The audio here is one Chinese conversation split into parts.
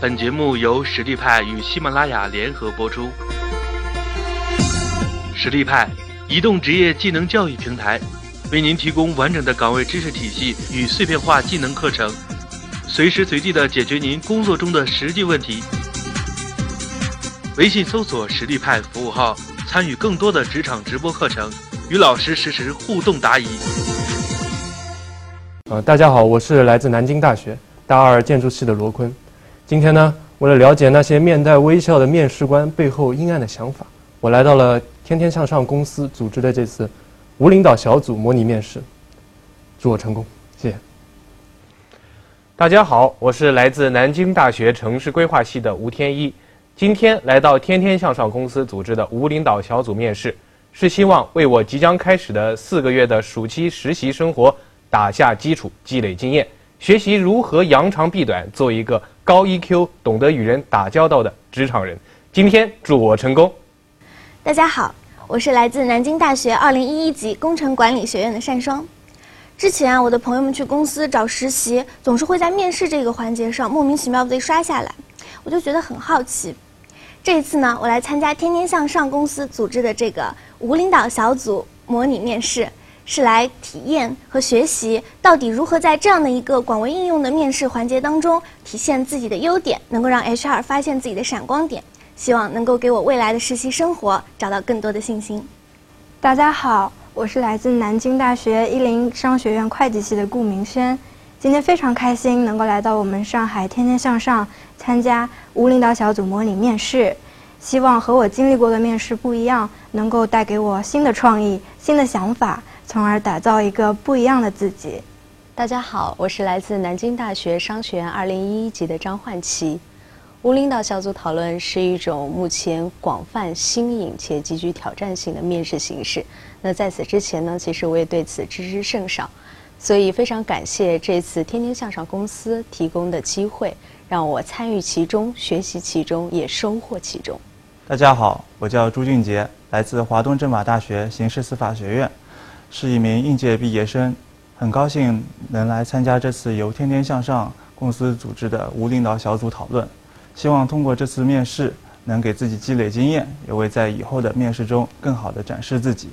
本节目由实力派与喜马拉雅联合播出。实力派，移动职业技能教育平台，为您提供完整的岗位知识体系与碎片化技能课程，随时随地的解决您工作中的实际问题。微信搜索“实力派”服务号，参与更多的职场直播课程，与老师实时互动答疑。呃，大家好，我是来自南京大学大二建筑系的罗坤。今天呢，为了了解那些面带微笑的面试官背后阴暗的想法，我来到了天天向上公司组织的这次无领导小组模拟面试。祝我成功，谢谢。大家好，我是来自南京大学城市规划系的吴天一。今天来到天天向上公司组织的无领导小组面试，是希望为我即将开始的四个月的暑期实习生活打下基础，积累经验，学习如何扬长避短，做一个。高 EQ、懂得与人打交道的职场人，今天祝我成功。大家好，我是来自南京大学二零一一级工程管理学院的单双。之前啊，我的朋友们去公司找实习，总是会在面试这个环节上莫名其妙被刷下来，我就觉得很好奇。这一次呢，我来参加天天向上公司组织的这个无领导小组模拟面试。是来体验和学习到底如何在这样的一个广为应用的面试环节当中体现自己的优点，能够让 HR 发现自己的闪光点，希望能够给我未来的实习生活找到更多的信心。大家好，我是来自南京大学一零商学院会计系的顾明轩，今天非常开心能够来到我们上海天天向上参加无领导小组模拟面试，希望和我经历过的面试不一样，能够带给我新的创意、新的想法。从而打造一个不一样的自己。大家好，我是来自南京大学商学院二零一一级的张焕琪。无领导小组讨论是一种目前广泛、新颖且极具挑战性的面试形式。那在此之前呢，其实我也对此知之甚少，所以非常感谢这次天天向上公司提供的机会，让我参与其中、学习其中，也收获其中。大家好，我叫朱俊杰，来自华东政法大学刑事司法学院。是一名应届毕业生，很高兴能来参加这次由天天向上公司组织的无领导小组讨论。希望通过这次面试，能给自己积累经验，也为在以后的面试中更好的展示自己。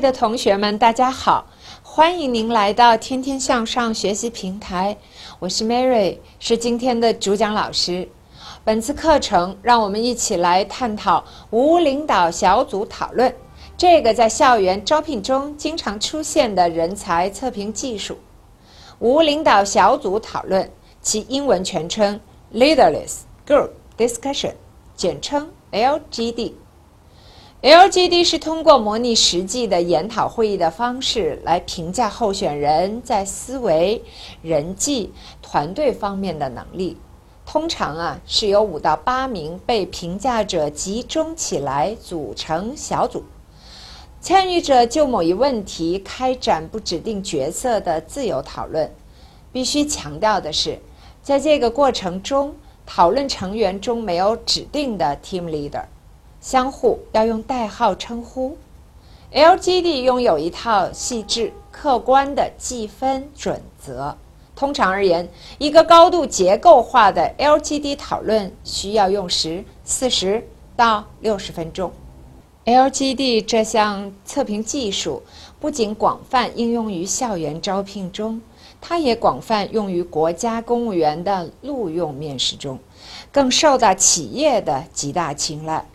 的同学们，大家好！欢迎您来到天天向上学习平台，我是 Mary，是今天的主讲老师。本次课程，让我们一起来探讨无领导小组讨论这个在校园招聘中经常出现的人才测评技术。无领导小组讨论，其英文全称 Leaderless Group Discussion，简称 LGD。LGD 是通过模拟实际的研讨会议的方式来评价候选人在思维、人际、团队方面的能力。通常啊是由五到八名被评价者集中起来组成小组，参与者就某一问题开展不指定角色的自由讨论。必须强调的是，在这个过程中，讨论成员中没有指定的 team leader。相互要用代号称呼。LGD 拥有一套细致、客观的计分准则。通常而言，一个高度结构化的 LGD 讨论需要用时四十到六十分钟。LGD 这项测评技术不仅广泛应用于校园招聘中，它也广泛用于国家公务员的录用面试中，更受到企业的极大青睐。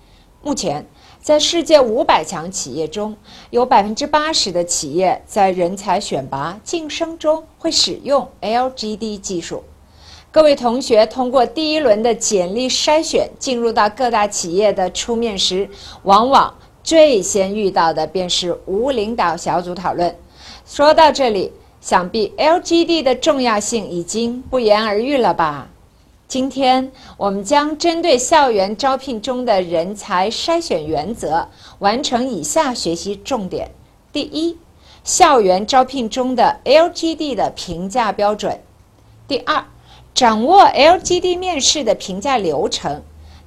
目前，在世界五百强企业中，有百分之八十的企业在人才选拔晋升中会使用 LGD 技术。各位同学通过第一轮的简历筛选进入到各大企业的初面时，往往最先遇到的便是无领导小组讨论。说到这里，想必 LGD 的重要性已经不言而喻了吧？今天我们将针对校园招聘中的人才筛选原则，完成以下学习重点：第一，校园招聘中的 LGD 的评价标准；第二，掌握 LGD 面试的评价流程；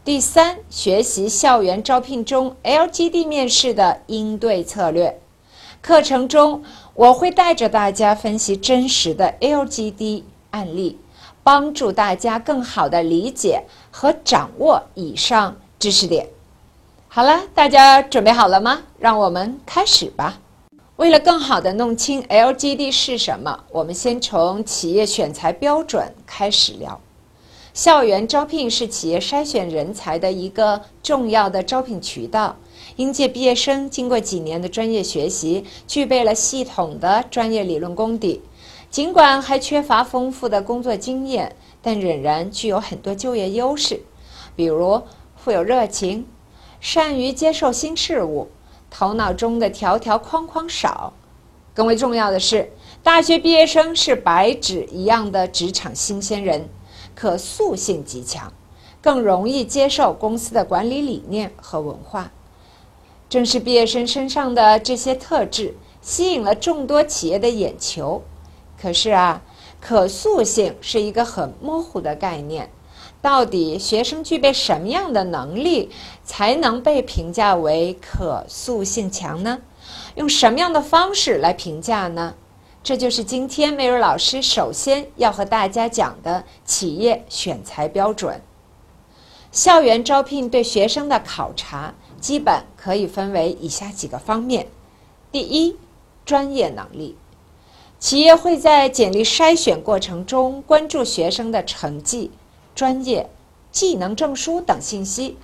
第三，学习校园招聘中 LGD 面试的应对策略。课程中，我会带着大家分析真实的 LGD 案例，帮助大家更好的理解和掌握以上知识点。好了，大家准备好了吗？让我们开始吧。为了更好的弄清 LGD 是什么，我们先从企业选材标准开始聊。校园招聘是企业筛选人才的一个重要的招聘渠道。应届毕业生经过几年的专业学习，具备了系统的专业理论功底。尽管还缺乏丰富的工作经验，但仍然具有很多就业优势，比如富有热情、善于接受新事物、头脑中的条条框框少。更为重要的是，大学毕业生是白纸一样的职场新鲜人，可塑性极强，更容易接受公司的管理理念和文化。正是毕业生身上的这些特质吸引了众多企业的眼球。可是啊，可塑性是一个很模糊的概念。到底学生具备什么样的能力才能被评价为可塑性强呢？用什么样的方式来评价呢？这就是今天梅瑞老师首先要和大家讲的企业选材标准。校园招聘对学生的考察。基本可以分为以下几个方面：第一，专业能力。企业会在简历筛选过程中关注学生的成绩、专业、技能证书等信息，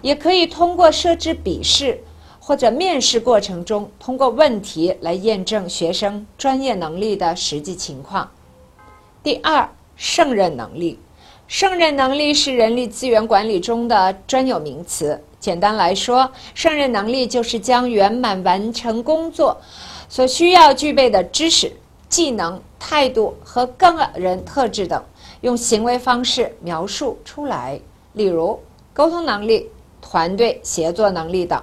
也可以通过设置笔试或者面试过程中通过问题来验证学生专业能力的实际情况。第二，胜任能力。胜任能力是人力资源管理中的专有名词。简单来说，胜任能力就是将圆满完成工作所需要具备的知识、技能、态度和个人特质等，用行为方式描述出来。例如，沟通能力、团队协作能力等。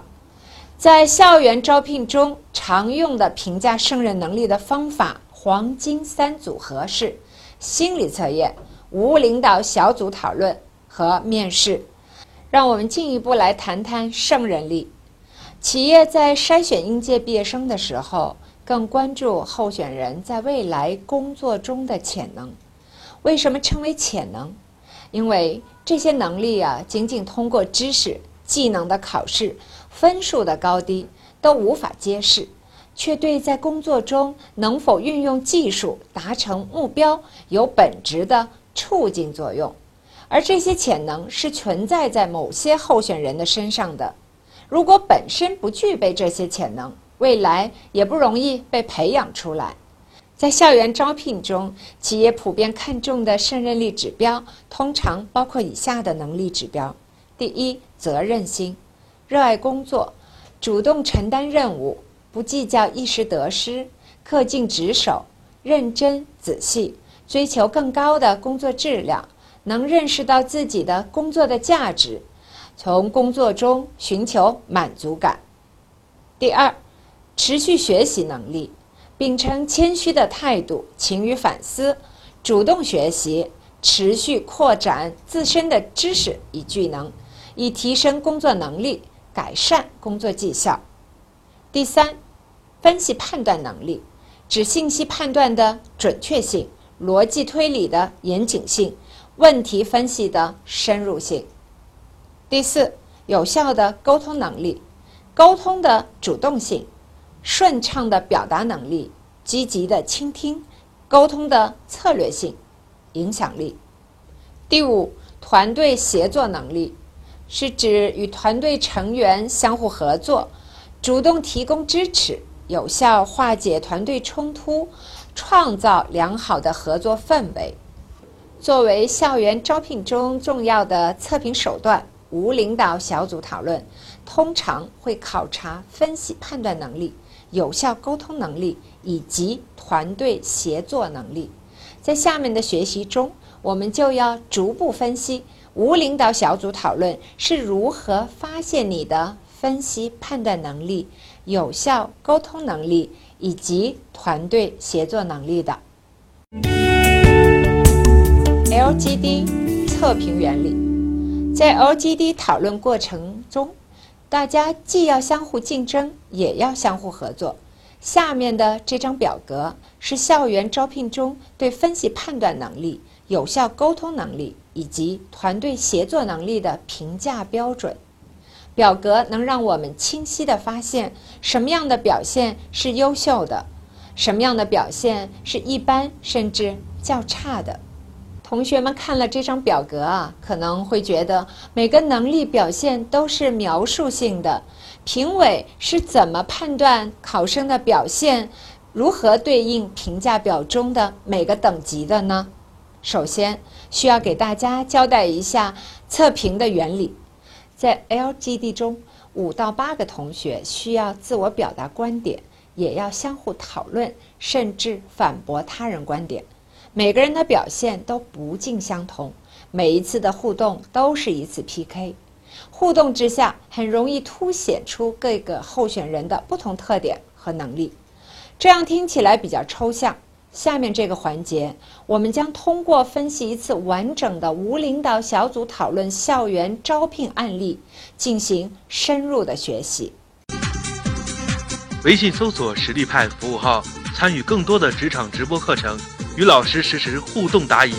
在校园招聘中常用的评价胜任能力的方法，黄金三组合是：心理测验、无领导小组讨论和面试。让我们进一步来谈谈胜任力。企业在筛选应届毕业生的时候，更关注候选人在未来工作中的潜能。为什么称为潜能？因为这些能力啊，仅仅通过知识、技能的考试分数的高低都无法揭示，却对在工作中能否运用技术达成目标有本质的促进作用。而这些潜能是存在在某些候选人的身上的，如果本身不具备这些潜能，未来也不容易被培养出来。在校园招聘中，企业普遍看重的胜任力指标，通常包括以下的能力指标：第一，责任心，热爱工作，主动承担任务，不计较一时得失，恪尽职守，认真仔细，追求更高的工作质量。能认识到自己的工作的价值，从工作中寻求满足感。第二，持续学习能力，秉承谦虚的态度，勤于反思，主动学习，持续扩展自身的知识与技能，以提升工作能力，改善工作绩效。第三，分析判断能力，指信息判断的准确性，逻辑推理的严谨性。问题分析的深入性。第四，有效的沟通能力，沟通的主动性，顺畅的表达能力，积极的倾听，沟通的策略性，影响力。第五，团队协作能力，是指与团队成员相互合作，主动提供支持，有效化解团队冲突，创造良好的合作氛围。作为校园招聘中重要的测评手段，无领导小组讨论通常会考察分析判断能力、有效沟通能力以及团队协作能力。在下面的学习中，我们就要逐步分析无领导小组讨论是如何发现你的分析判断能力、有效沟通能力以及团队协作能力的。LGD 测评原理，在 LGD 讨论过程中，大家既要相互竞争，也要相互合作。下面的这张表格是校园招聘中对分析判断能力、有效沟通能力以及团队协作能力的评价标准。表格能让我们清晰地发现什么样的表现是优秀的，什么样的表现是一般甚至较差的。同学们看了这张表格啊，可能会觉得每个能力表现都是描述性的。评委是怎么判断考生的表现如何对应评价表中的每个等级的呢？首先，需要给大家交代一下测评的原理。在 LGD 中，五到八个同学需要自我表达观点，也要相互讨论，甚至反驳他人观点。每个人的表现都不尽相同，每一次的互动都是一次 PK。互动之下，很容易凸显出各个候选人的不同特点和能力。这样听起来比较抽象。下面这个环节，我们将通过分析一次完整的无领导小组讨论校园招聘案例，进行深入的学习。微信搜索“实力派”服务号，参与更多的职场直播课程，与老师实时互动答疑。